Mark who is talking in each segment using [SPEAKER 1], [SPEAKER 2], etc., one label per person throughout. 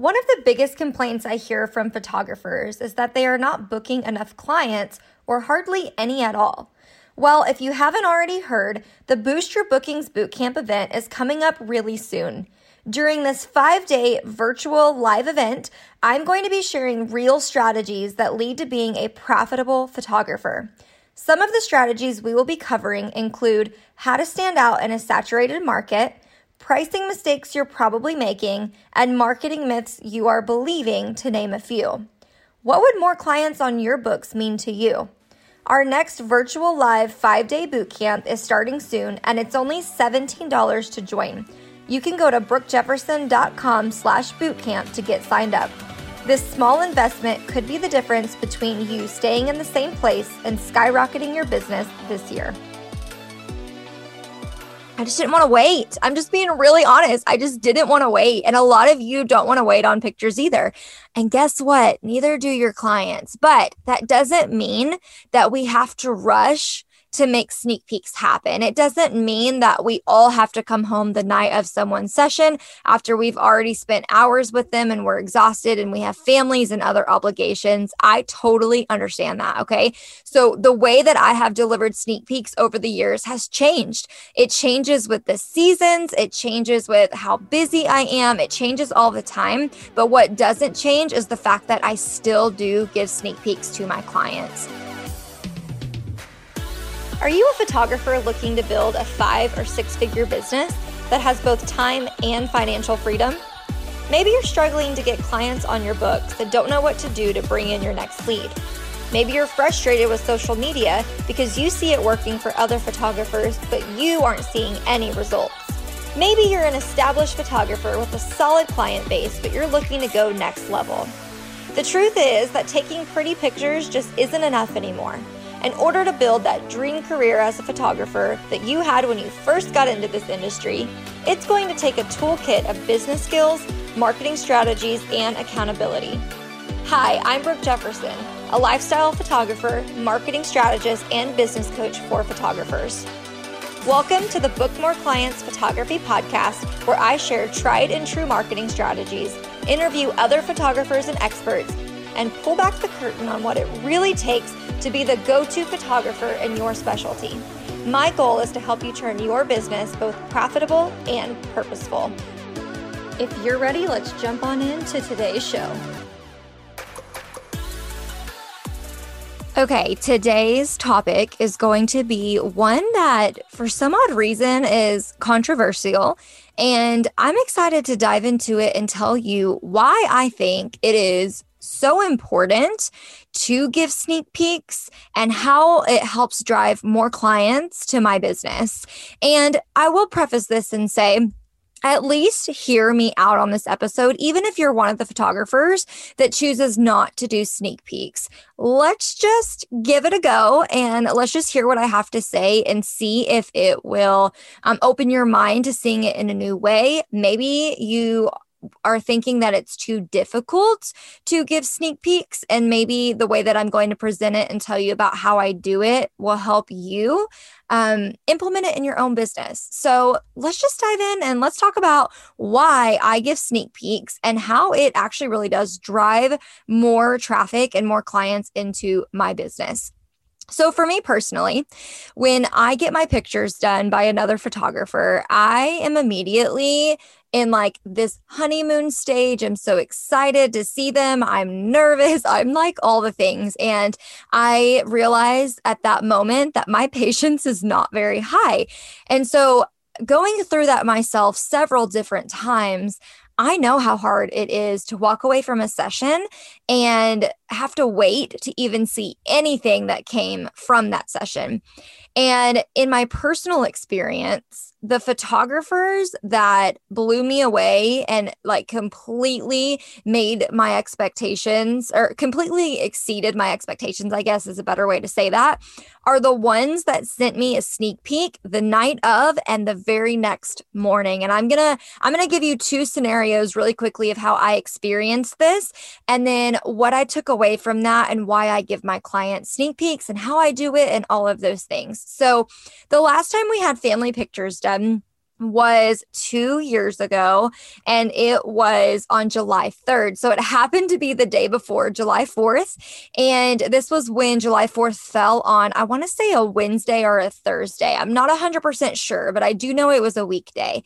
[SPEAKER 1] One of the biggest complaints I hear from photographers is that they are not booking enough clients or hardly any at all. Well, if you haven't already heard, the Boost Your Bookings Bootcamp event is coming up really soon. During this five day virtual live event, I'm going to be sharing real strategies that lead to being a profitable photographer. Some of the strategies we will be covering include how to stand out in a saturated market, pricing mistakes you're probably making, and marketing myths you are believing, to name a few. What would more clients on your books mean to you? Our next virtual live five day bootcamp is starting soon, and it's only $17 to join. You can go to brookejefferson.com slash bootcamp to get signed up. This small investment could be the difference between you staying in the same place and skyrocketing your business this year. I just didn't want to wait. I'm just being really honest. I just didn't want to wait. And a lot of you don't want to wait on pictures either. And guess what? Neither do your clients. But that doesn't mean that we have to rush to make sneak peeks happen. It doesn't mean that we all have to come home the night of someone's session after we've already spent hours with them and we're exhausted and we have families and other obligations. I totally understand that. Okay. So the way that I have delivered sneak peeks over the years has changed. It changes with the seasons, it changes with how busy I am, it changes all the time. But what doesn't change is the fact that I still do give sneak peeks to my clients. Are you a photographer looking to build a five or six figure business that has both time and financial freedom? Maybe you're struggling to get clients on your books that don't know what to do to bring in your next lead. Maybe you're frustrated with social media because you see it working for other photographers, but you aren't seeing any results. Maybe you're an established photographer with a solid client base, but you're looking to go next level. The truth is that taking pretty pictures just isn't enough anymore in order to build that dream career as a photographer that you had when you first got into this industry, it's going to take a toolkit of business skills, marketing strategies, and accountability. Hi, I'm Brooke Jefferson, a lifestyle photographer, marketing strategist, and business coach for photographers. Welcome to the Book More Clients Photography Podcast, where I share tried and true marketing strategies, interview other photographers and experts, and pull back the curtain on what it really takes to be the go to photographer in your specialty. My goal is to help you turn your business both profitable and purposeful. If you're ready, let's jump on into today's show. Okay, today's topic is going to be one that, for some odd reason, is controversial. And I'm excited to dive into it and tell you why I think it is so important to give sneak peeks and how it helps drive more clients to my business. And I will preface this and say, at least hear me out on this episode, even if you're one of the photographers that chooses not to do sneak peeks. Let's just give it a go and let's just hear what I have to say and see if it will um, open your mind to seeing it in a new way. Maybe you are thinking that it's too difficult to give sneak peeks and maybe the way that i'm going to present it and tell you about how i do it will help you um, implement it in your own business. So let's just dive in and let's talk about why i give sneak peeks and how it actually really does drive more traffic and more clients into my business. So, for me personally, when I get my pictures done by another photographer, I am immediately in like this honeymoon stage. I'm so excited to see them. I'm nervous. I'm like all the things. And I realized at that moment that my patience is not very high. And so, going through that myself several different times, I know how hard it is to walk away from a session and have to wait to even see anything that came from that session. And in my personal experience, the photographers that blew me away and like completely made my expectations or completely exceeded my expectations, I guess is a better way to say that, are the ones that sent me a sneak peek the night of and the very next morning. And I'm going to I'm going to give you two scenarios really quickly of how I experienced this and then what I took away from that and why I give my clients sneak peeks and how I do it and all of those things. So, the last time we had family pictures done was two years ago and it was on July 3rd. So it happened to be the day before July 4th. And this was when July 4th fell on, I want to say a Wednesday or a Thursday. I'm not 100% sure, but I do know it was a weekday.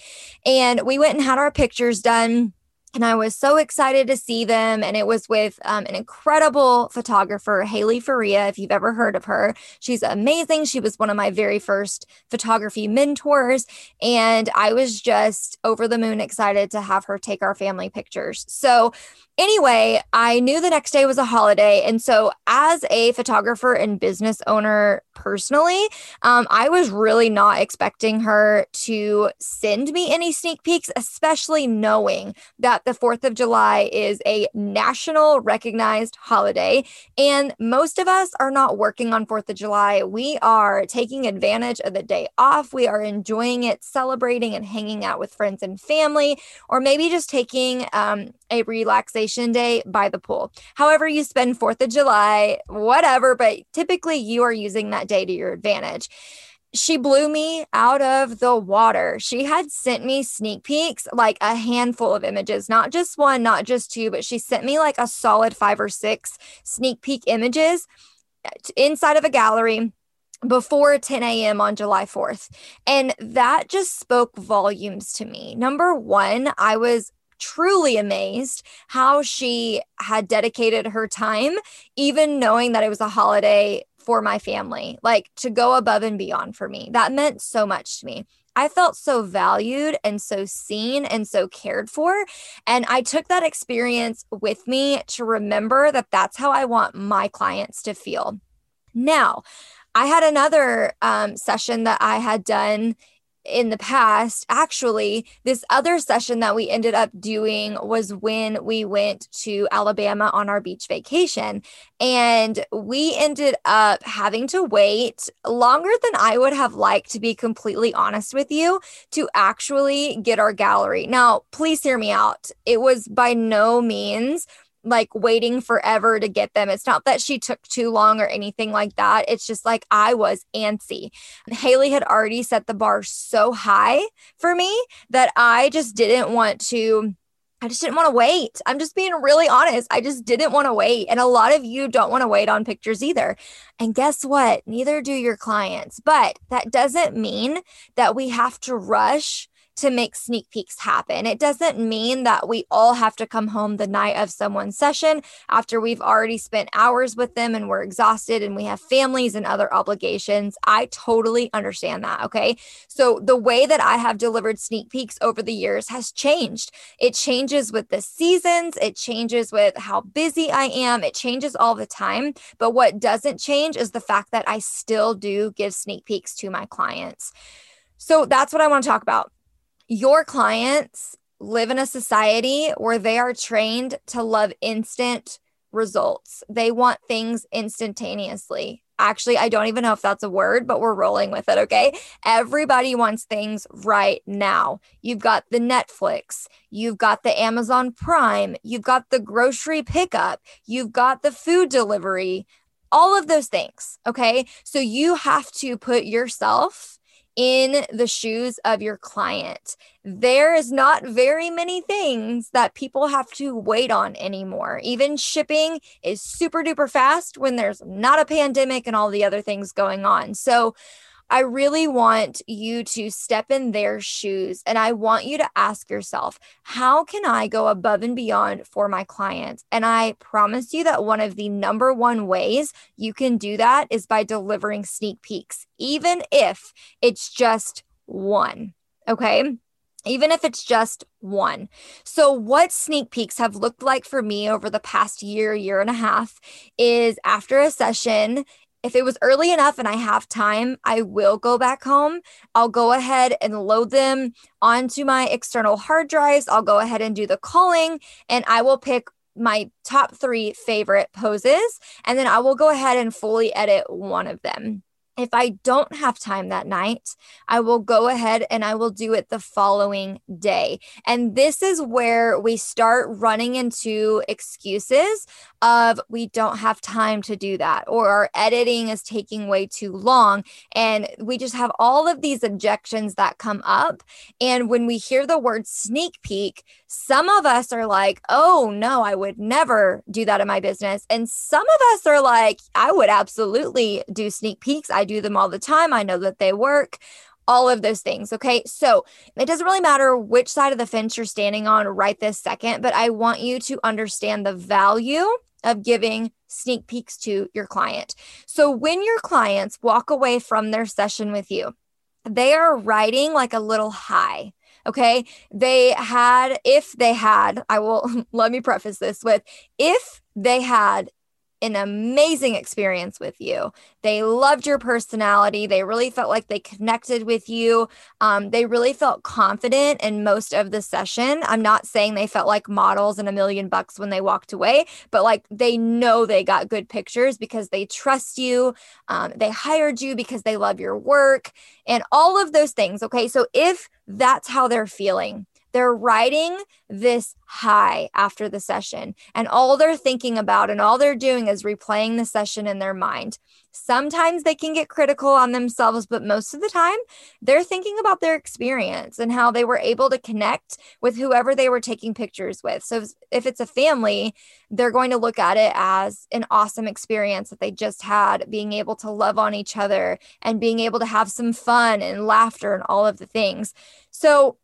[SPEAKER 1] And we went and had our pictures done and I was so excited to see them. And it was with um, an incredible photographer, Haley Faria, if you've ever heard of her. She's amazing. She was one of my very first photography mentors. And I was just over the moon excited to have her take our family pictures. So, anyway, I knew the next day was a holiday. And so, as a photographer and business owner personally, um, I was really not expecting her to send me any sneak peeks, especially knowing that the 4th of July is a national recognized holiday. And most of us are not working on 4th of July. We are taking advantage of the day off. We are enjoying it, celebrating, and hanging out with friends and family, or maybe just taking um, a relaxation day by the pool. However, you spend 4th of July, whatever, but typically you are using that day to your advantage. She blew me out of the water. She had sent me sneak peeks, like a handful of images, not just one, not just two, but she sent me like a solid five or six sneak peek images uh, inside of a gallery before 10 a.m. on July 4th. And that just spoke volumes to me. Number one, I was truly amazed how she had dedicated her time, even knowing that it was a holiday for my family, like to go above and beyond for me. That meant so much to me. I felt so valued and so seen and so cared for. And I took that experience with me to remember that that's how I want my clients to feel. Now, I had another um, session that I had done in the past, actually, this other session that we ended up doing was when we went to Alabama on our beach vacation. And we ended up having to wait longer than I would have liked, to be completely honest with you, to actually get our gallery. Now, please hear me out. It was by no means like waiting forever to get them. It's not that she took too long or anything like that. It's just like I was antsy. Haley had already set the bar so high for me that I just didn't want to. I just didn't want to wait. I'm just being really honest. I just didn't want to wait. And a lot of you don't want to wait on pictures either. And guess what? Neither do your clients. But that doesn't mean that we have to rush to make sneak peeks happen. It doesn't mean that we all have to come home the night of someone's session after we've already spent hours with them and we're exhausted and we have families and other obligations. I totally understand that. Okay. So the way that I have delivered sneak peeks over the years has changed. It changes with the seasons, it changes with how busy I am, it changes all the time. But what doesn't change is the fact that I still do give sneak peeks to my clients. So that's what I want to talk about your clients live in a society where they are trained to love instant results. They want things instantaneously. Actually, I don't even know if that's a word, but we're rolling with it. Okay. Everybody wants things right now. You've got the Netflix, you've got the Amazon Prime, you've got the grocery pickup, you've got the food delivery, all of those things. Okay. So you have to put yourself in the shoes of your client. There is not very many things that people have to wait on anymore. Even shipping is super duper fast when there's not a pandemic and all the other things going on. So, I really want you to step in their shoes and I want you to ask yourself, how can I go above and beyond for my clients? And I promise you that one of the number one ways you can do that is by delivering sneak peeks, even if it's just one. Okay even if it's just one. So, what sneak peeks have looked like for me over the past year, year and a half is after a session, if it was early enough and I have time, I will go back home. I'll go ahead and load them onto my external hard drives. I'll go ahead and do the culling and I will pick my top three favorite poses. And then I will go ahead and fully edit one of them. If I don't have time that night, I will go ahead and I will do it the following day. And this is where we start running into excuses of we don't have time to do that or our editing is taking way too long and we just have all of these objections that come up. And when we hear the word sneak peek some of us are like oh no I would never do that in my business. And some of us are like I would absolutely do sneak peeks. I do them all the time I know that they work all of those things. Okay. So it doesn't really matter which side of the fence you're standing on right this second, but I want you to understand the value of giving sneak peeks to your client. So when your clients walk away from their session with you, they are riding like a little high. Okay. They had, if they had, I will let me preface this with if they had an amazing experience with you. They loved your personality. They really felt like they connected with you. Um, they really felt confident in most of the session. I'm not saying they felt like models and a million bucks when they walked away, but like they know they got good pictures because they trust you. Um, they hired you because they love your work and all of those things. Okay. So if that's how they're feeling, they're riding this high after the session, and all they're thinking about and all they're doing is replaying the session in their mind. Sometimes they can get critical on themselves, but most of the time they're thinking about their experience and how they were able to connect with whoever they were taking pictures with. So if it's a family, they're going to look at it as an awesome experience that they just had, being able to love on each other and being able to have some fun and laughter and all of the things. So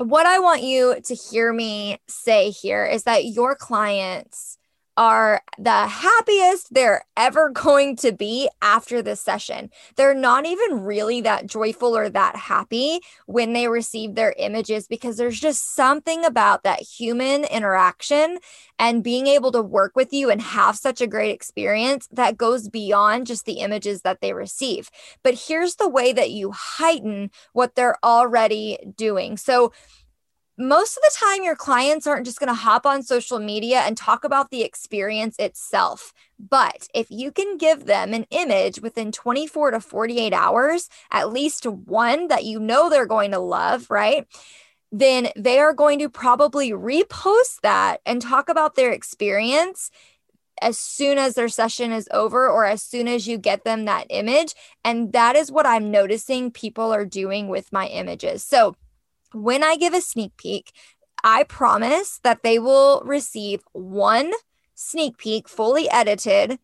[SPEAKER 1] what I want you to hear me say here is that your clients are the happiest they're ever going to be after this session. They're not even really that joyful or that happy when they receive their images because there's just something about that human interaction and being able to work with you and have such a great experience that goes beyond just the images that they receive. But here's the way that you heighten what they're already doing. So, most of the time your clients aren't just going to hop on social media and talk about the experience itself. But if you can give them an image within 24 to 48 hours, at least one that you know they're going to love, right? Then they are going to probably repost that and talk about their experience as soon as their session is over or as soon as you get them that image. And that is what I'm noticing people are doing with my images. So, when I give a sneak peek, I promise that they will receive one sneak peek fully edited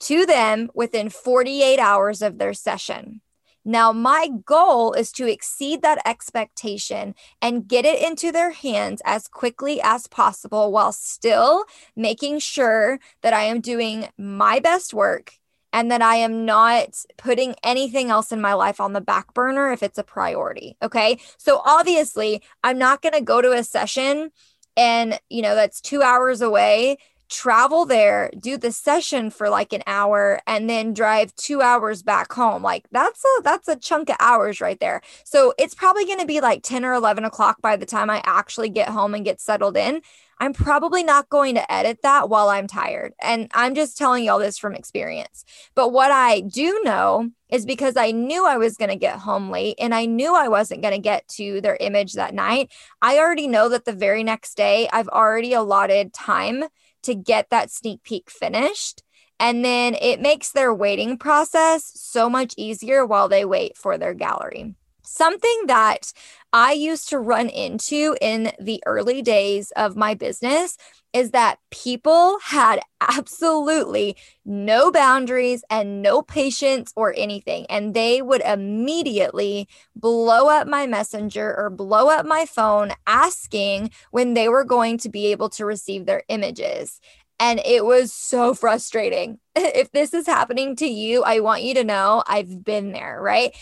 [SPEAKER 1] to them within 48 hours of their session. Now, my goal is to exceed that expectation and get it into their hands as quickly as possible while still making sure that I am doing my best work and that I am not putting anything else in my life on the back burner if it's a priority. Okay. So obviously, I'm not going to go to a session and, you know, that's two hours away travel there, do the session for like an hour, and then drive two hours back home. Like that's a that's a chunk of hours right there. So it's probably going to be like 10 or 11 o'clock by the time I actually get home and get settled in. I'm probably not going to edit that while I'm tired. And I'm just telling you all this from experience. But what I do know is because I knew I was going to get home late and I knew I wasn't going to get to their image that night. I already know that the very next day, I've already allotted time to get that sneak peek finished. And then it makes their waiting process so much easier while they wait for their gallery. Something that I used to run into in the early days of my business is that people had absolutely no boundaries and no patience or anything. And they would immediately blow up my messenger or blow up my phone asking when they were going to be able to receive their images. And it was so frustrating. if this is happening to you, I want you to know I've been there, right?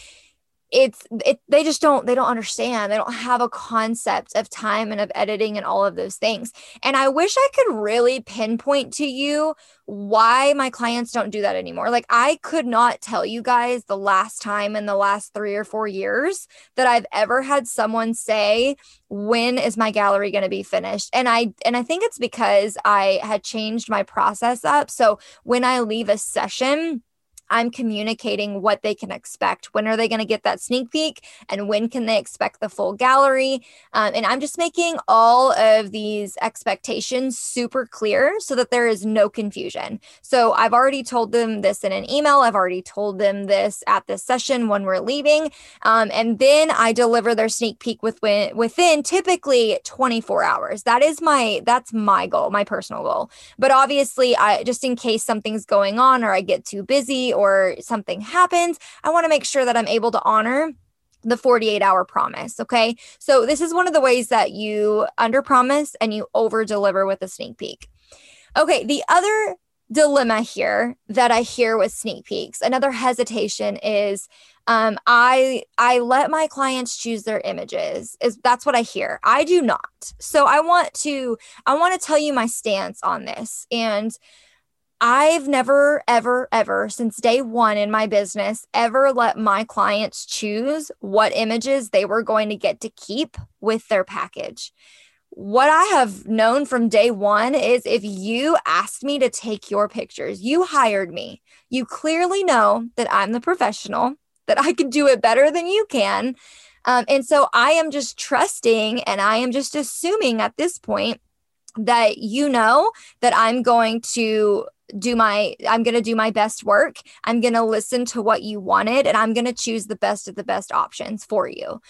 [SPEAKER 1] It's it, they just don't they don't understand. They don't have a concept of time and of editing and all of those things. And i wish i could really pinpoint to you why my clients don't do that anymore. Like i could not tell you guys the last time in the last 3 or 4 years that i've ever had someone say when is my gallery going to be finished? And i and i think it's because i had changed my process up. So when i leave a session I'm communicating what they can expect. When are they going to get that sneak peek? And when can they expect the full gallery? Um, and I'm just making all of these expectations super clear so that there is no confusion. So I've already told them this in an email. I've already told them this at this session when we're leaving. Um, and then I deliver their sneak peek within, within typically 24 hours. That is my, that's my goal, my personal goal. But obviously, I just in case something's going on or I get too busy or something happens, I want to make sure that I'm able to honor the 48 hour promise. Okay. So, this is one of the ways that you under promise and you over deliver with a sneak peek. Okay. The other dilemma here that I hear with sneak peeks, another hesitation is um, I I let my clients choose their images. Is that's what I hear. I do not. So I want to I want to tell you my stance on this and I've never, ever, ever since day one in my business ever let my clients choose what images they were going to get to keep with their package. What I have known from day one is if you asked me to take your pictures, you hired me, you clearly know that I'm the professional, that I can do it better than you can. Um, and so I am just trusting and I am just assuming at this point that you know that I'm going to do my i'm going to do my best work i'm going to listen to what you wanted and i'm going to choose the best of the best options for you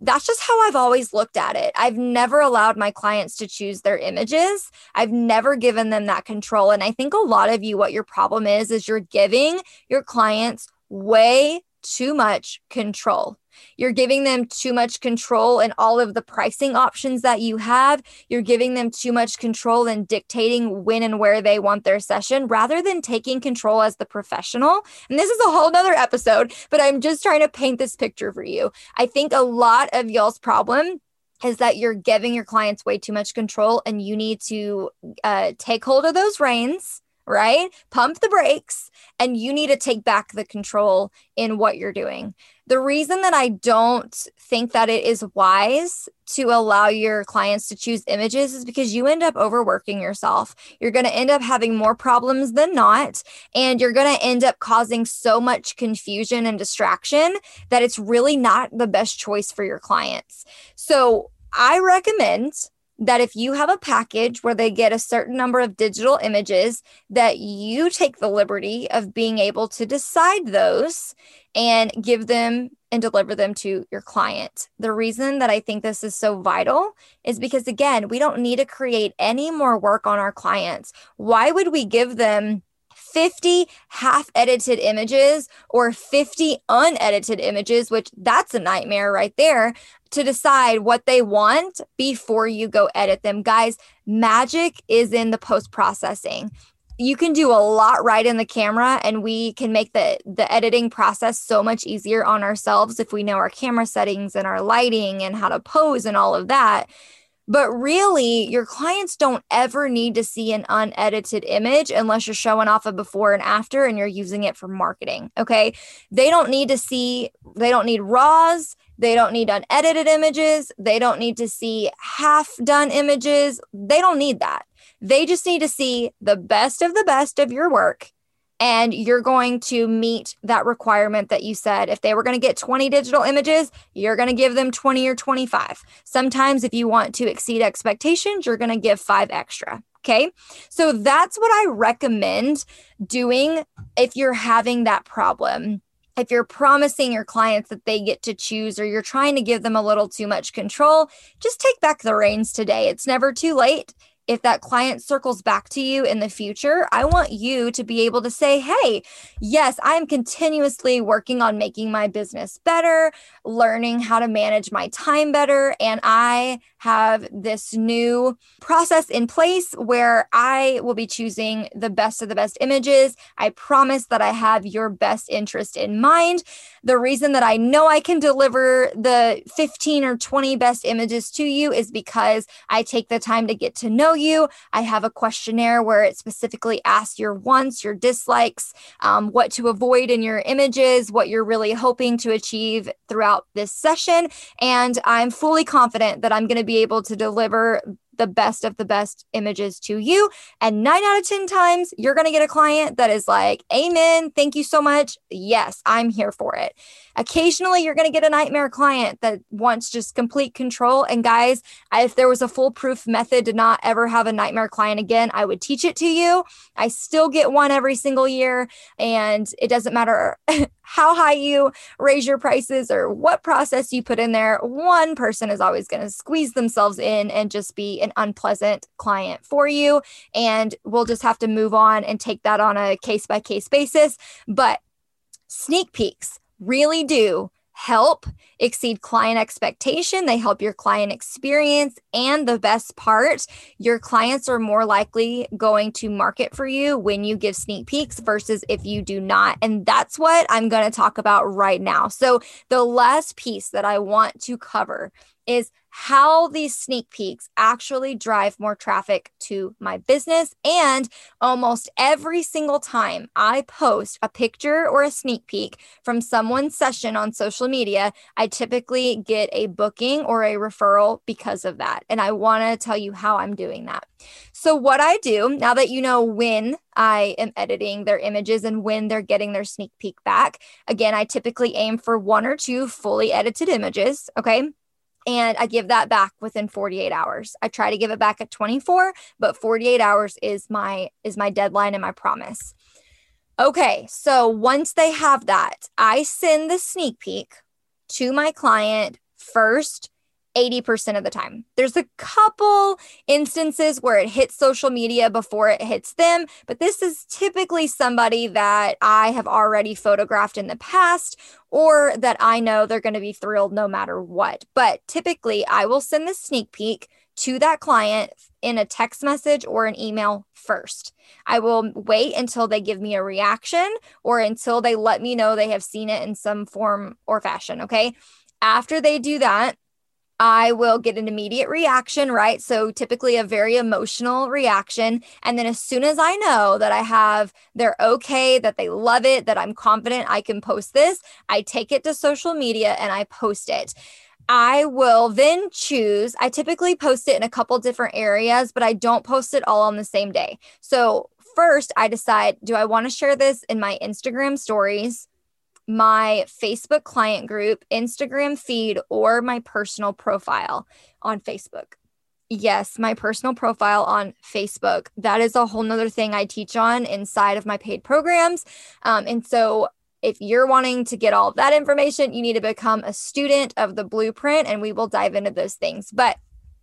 [SPEAKER 1] that's just how I've always looked at it. I've never allowed my clients to choose their images. I've never given them that control. And I think a lot of you, what your problem is, is you're giving your clients way too much control. You're giving them too much control in all of the pricing options that you have. You're giving them too much control in dictating when and where they want their session rather than taking control as the professional. And this is a whole nother episode, but I'm just trying to paint this picture for you. I think a lot of y'all's problem is that you're giving your clients way too much control and you need to uh, take hold of those reins right? Pump the brakes, and you need to take back the control in what you're doing. The reason that I don't think that it is wise to allow your clients to choose images is because you end up overworking yourself. You're going to end up having more problems than not. And you're going to end up causing so much confusion and distraction that it's really not the best choice for your clients. So I recommend that if you have a package where they get a certain number of digital images, that you take the liberty of being able to decide those and give them and deliver them to your client. The reason that I think this is so vital is because, again, we don't need to create any more work on our clients. Why would we give them 50 half edited images or 50 unedited images, which that's a nightmare right there, to decide what they want before you go edit them. Guys, magic is in the post processing. You can do a lot right in the camera and we can make the the editing process so much easier on ourselves if we know our camera settings and our lighting and how to pose and all of that. But really, your clients don't ever need to see an unedited image unless you're showing off a before and after and you're using it for marketing. Okay. They don't need to see, they don't need RAWs. They don't need unedited images. They don't need to see half done images. They don't need that. They just need to see the best of the best of your work and you're going to meet that requirement that you said. If they were going to get 20 digital images, you're going to give them 20 or 25. Sometimes, if you want to exceed expectations, you're going to give five extra. Okay. So that's what I recommend doing if you're having that problem. If you're promising your clients that they get to choose or you're trying to give them a little too much control, just take back the reins today. It's never too late if that client circles back to you in the future, I want you to be able to say, hey, yes, I'm continuously working on making my business better, learning how to manage my time better. And I have this new process in place where I will be choosing the best of the best images. I promise that I have your best interest in mind. The reason that I know I can deliver the 15 or 20 best images to you is because I take the time to get to know you. I have a questionnaire where it specifically asks your wants, your dislikes, um, what to avoid in your images, what you're really hoping to achieve throughout this session. And I'm fully confident that I'm going to be able to deliver the best of the best images to you. And nine out of 10 times, you're going to get a client that is like, Amen. Thank you so much. Yes, I'm here for it. Occasionally, you're going to get a nightmare client that wants just complete control. And guys, if there was a foolproof method to not ever have a nightmare client again, I would teach it to you. I still get one every single year. And it doesn't matter how high you raise your prices or what process you put in there, one person is always going to squeeze themselves in and just be an unpleasant client for you. And we'll just have to move on and take that on a case by case basis. But sneak peeks really do help exceed client expectation. They help your client experience. And the best part, your clients are more likely going to market for you when you give sneak peeks versus if you do not. And that's what I'm going to talk about right now. So, the last piece that I want to cover is how these sneak peeks actually drive more traffic to my business. And almost every single time I post a picture or a sneak peek from someone's session on social media, I typically get a booking or a referral because of that. And I want to tell you how I'm doing that. So, what I do now that you know when I am editing their images and when they're getting their sneak peek back, again, I typically aim for one or two fully edited images. Okay and I give that back within 48 hours. I try to give it back at 24, but 48 hours is my is my deadline and my promise. Okay, so once they have that, I send the sneak peek to my client first 80% of the time. There's a couple instances where it hits social media before it hits them, but this is typically somebody that I have already photographed in the past or that I know they're going to be thrilled no matter what. But typically, I will send the sneak peek to that client in a text message or an email first. I will wait until they give me a reaction or until they let me know they have seen it in some form or fashion. Okay. After they do that, I will get an immediate reaction, right? So typically a very emotional reaction. And then as soon as I know that I have, they're okay, that they love it, that I'm confident I can post this, I take it to social media and I post it. I will then choose, I typically post it in a couple different areas, but I don't post it all on the same day. So first, I decide do I want to share this in my Instagram stories? My Facebook client group, Instagram feed, or my personal profile on Facebook. Yes, my personal profile on Facebook. That is a whole nother thing I teach on inside of my paid programs. Um, and so if you're wanting to get all that information, you need to become a student of the blueprint and we will dive into those things. But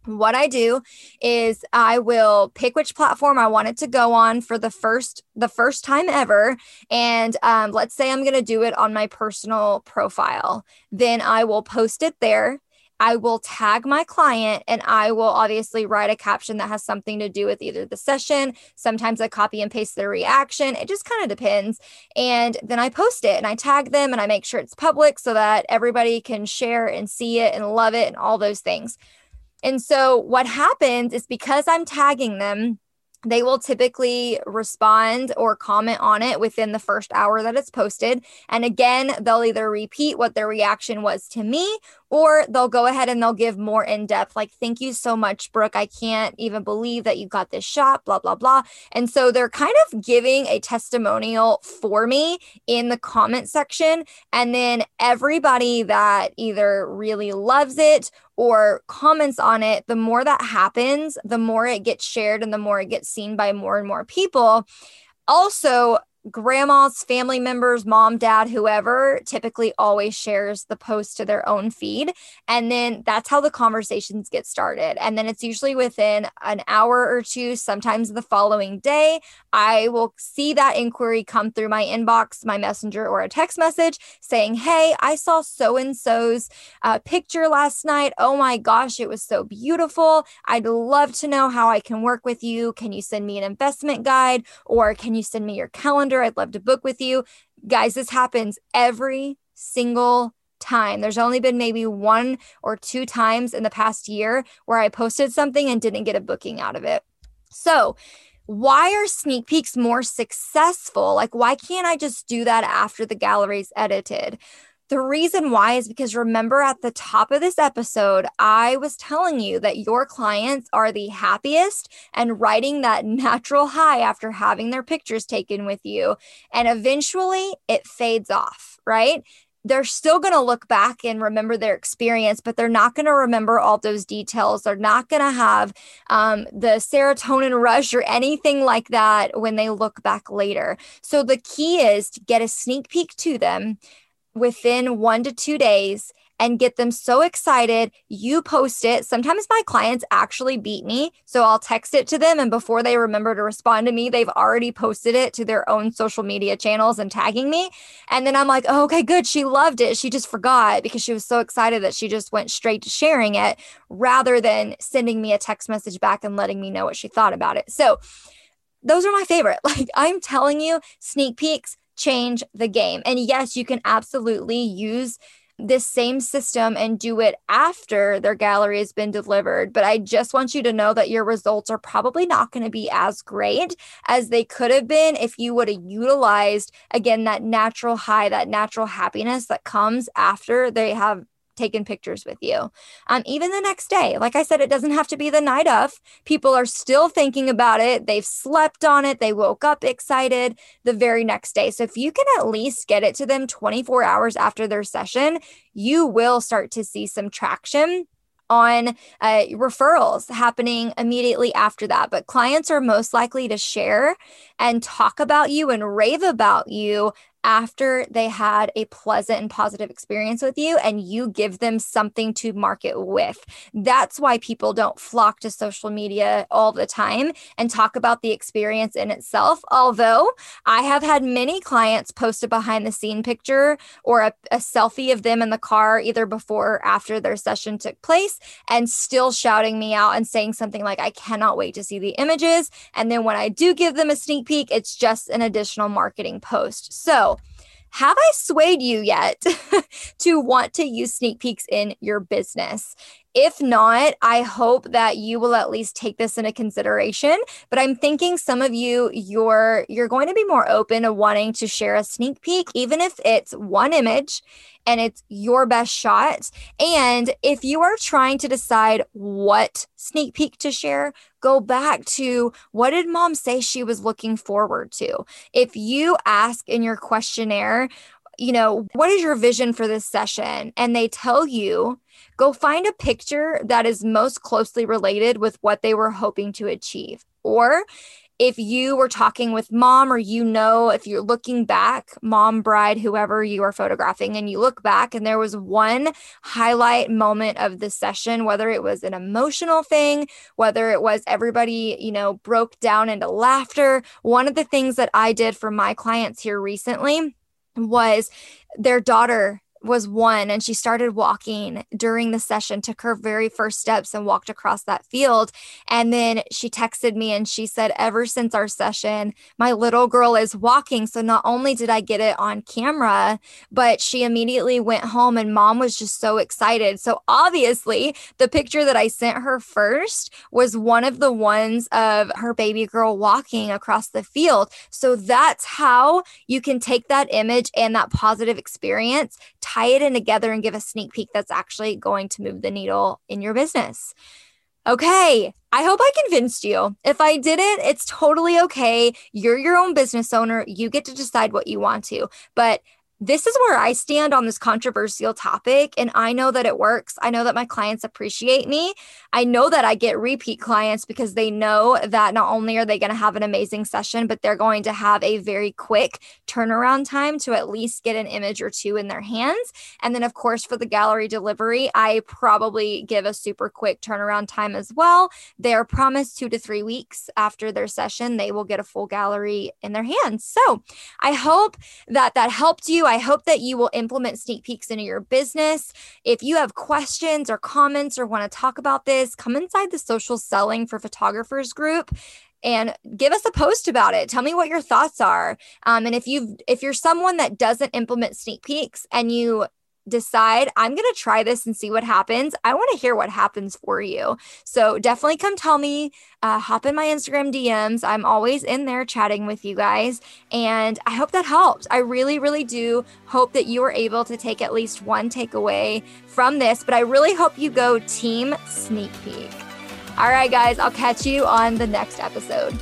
[SPEAKER 1] what I do is I will pick which platform I want it to go on for the first the first time ever, and um, let's say I'm going to do it on my personal profile. Then I will post it there. I will tag my client and I will obviously write a caption that has something to do with either the session. Sometimes I copy and paste their reaction. It just kind of depends. And then I post it and I tag them and I make sure it's public so that everybody can share and see it and love it and all those things. And so what happens is because I'm tagging them, they will typically respond or comment on it within the first hour that it's posted. And again, they'll either repeat what their reaction was to me or they'll go ahead and they'll give more in depth, like, thank you so much, Brooke. I can't even believe that you got this shot, blah, blah, blah. And so they're kind of giving a testimonial for me in the comment section. And then everybody that either really loves it or comments on it, the more that happens, the more it gets shared and the more it gets seen by more and more people. Also, grandma's family members, mom, dad, whoever, typically always shares the post to their own feed. And then that's how the conversations get started. And then it's usually within an hour or two, sometimes the following day. I will see that inquiry come through my inbox, my messenger, or a text message saying, Hey, I saw so and so's uh, picture last night. Oh my gosh, it was so beautiful. I'd love to know how I can work with you. Can you send me an investment guide or can you send me your calendar? I'd love to book with you. Guys, this happens every single time. There's only been maybe one or two times in the past year where I posted something and didn't get a booking out of it. So, why are sneak peeks more successful? Like, why can't I just do that after the gallery's edited? The reason why is because remember at the top of this episode, I was telling you that your clients are the happiest and riding that natural high after having their pictures taken with you. And eventually it fades off, right? they're still going to look back and remember their experience, but they're not going to remember all those details. They're not going to have um, the serotonin rush or anything like that when they look back later. So the key is to get a sneak peek to them within one to two days and get them so excited. You post it. Sometimes my clients actually beat me. So I'll text it to them. And before they remember to respond to me, they've already posted it to their own social media channels and tagging me. And then I'm like, oh, okay, good. She loved it. She just forgot because she was so excited that she just went straight to sharing it rather than sending me a text message back and letting me know what she thought about it. So those are my favorite. Like I'm telling you, sneak peeks change the game. And yes, you can absolutely use this same system and do it after their gallery has been delivered. But I just want you to know that your results are probably not going to be as great as they could have been if you would have utilized, again, that natural high, that natural happiness that comes after they have taken pictures with you. Um, even the next day, like I said, it doesn't have to be the night of. People are still thinking about it. They've slept on it. They woke up excited the very next day. So if you can at least get it to them 24 hours after their session, you will start to see some traction on uh, referrals happening immediately after that. But clients are most likely to share and talk about you and rave about you after they had a pleasant and positive experience with you and you give them something to market with. That's why people don't flock to social media all the time and talk about the experience in itself. Although I have had many clients post a behind the scene picture or a, a selfie of them in the car, either before or after their session took place, and still shouting me out and saying something like, I cannot wait to see the images. And then when I do give them a sneak peek, it's just an additional marketing post. So, have I swayed you yet to want to use sneak peeks in your business? If not, I hope that you will at least take this into consideration. But I'm thinking some of you, you're you're going to be more open to wanting to share a sneak peek, even if it's one image and it's your best shot. And if you are trying to decide what sneak peek to share, go back to what did mom say she was looking forward to? If you ask in your questionnaire, you know, what is your vision for this session? And they tell you, go find a picture that is most closely related with what they were hoping to achieve. Or if you were talking with mom or you know if you're looking back mom bride whoever you are photographing and you look back and there was one highlight moment of the session whether it was an emotional thing whether it was everybody you know broke down into laughter one of the things that i did for my clients here recently was their daughter was one and she started walking during the session took her very first steps and walked across that field. And then she texted me and she said ever since our session my little girl is walking. So not only did i get it on camera but she immediately went home and mom was just so excited. So obviously the picture that i sent her first was one of the ones of her baby girl walking across the field. So that's how you can take that image and that positive experience tie it in together and give a sneak peek that's actually going to move the needle in your business. Okay, I hope I convinced you. If I didn't, it's totally okay. You're your own business owner. You get to decide what you want to. But this is where I stand on this controversial topic. And I know that it works. I know that my clients appreciate me. I know that I get repeat clients because they know that not only are they going to have an amazing session, but they're going to have a very quick turnaround time to at least get an image or two in their hands. And then, of course, for the gallery delivery, I probably give a super quick turnaround time as well. They are promised two to three weeks after their session, they will get a full gallery in their hands. So I hope that that helped you. I hope that you will implement sneak peeks into your business. If you have questions or comments or want to talk about this, come inside the social selling for photographers group and give us a post about it tell me what your thoughts are um, and if you if you're someone that doesn't implement sneak peeks and you decide I'm going to try this and see what happens, I want to hear what happens for you. So definitely come tell me, uh, hop in my Instagram DMs. I'm always in there chatting with you guys. And I hope that helped. I really, really do hope that you were able to take at least one takeaway from this, but I really hope you go team sneak peek. All right, guys, I'll catch you on the next episode.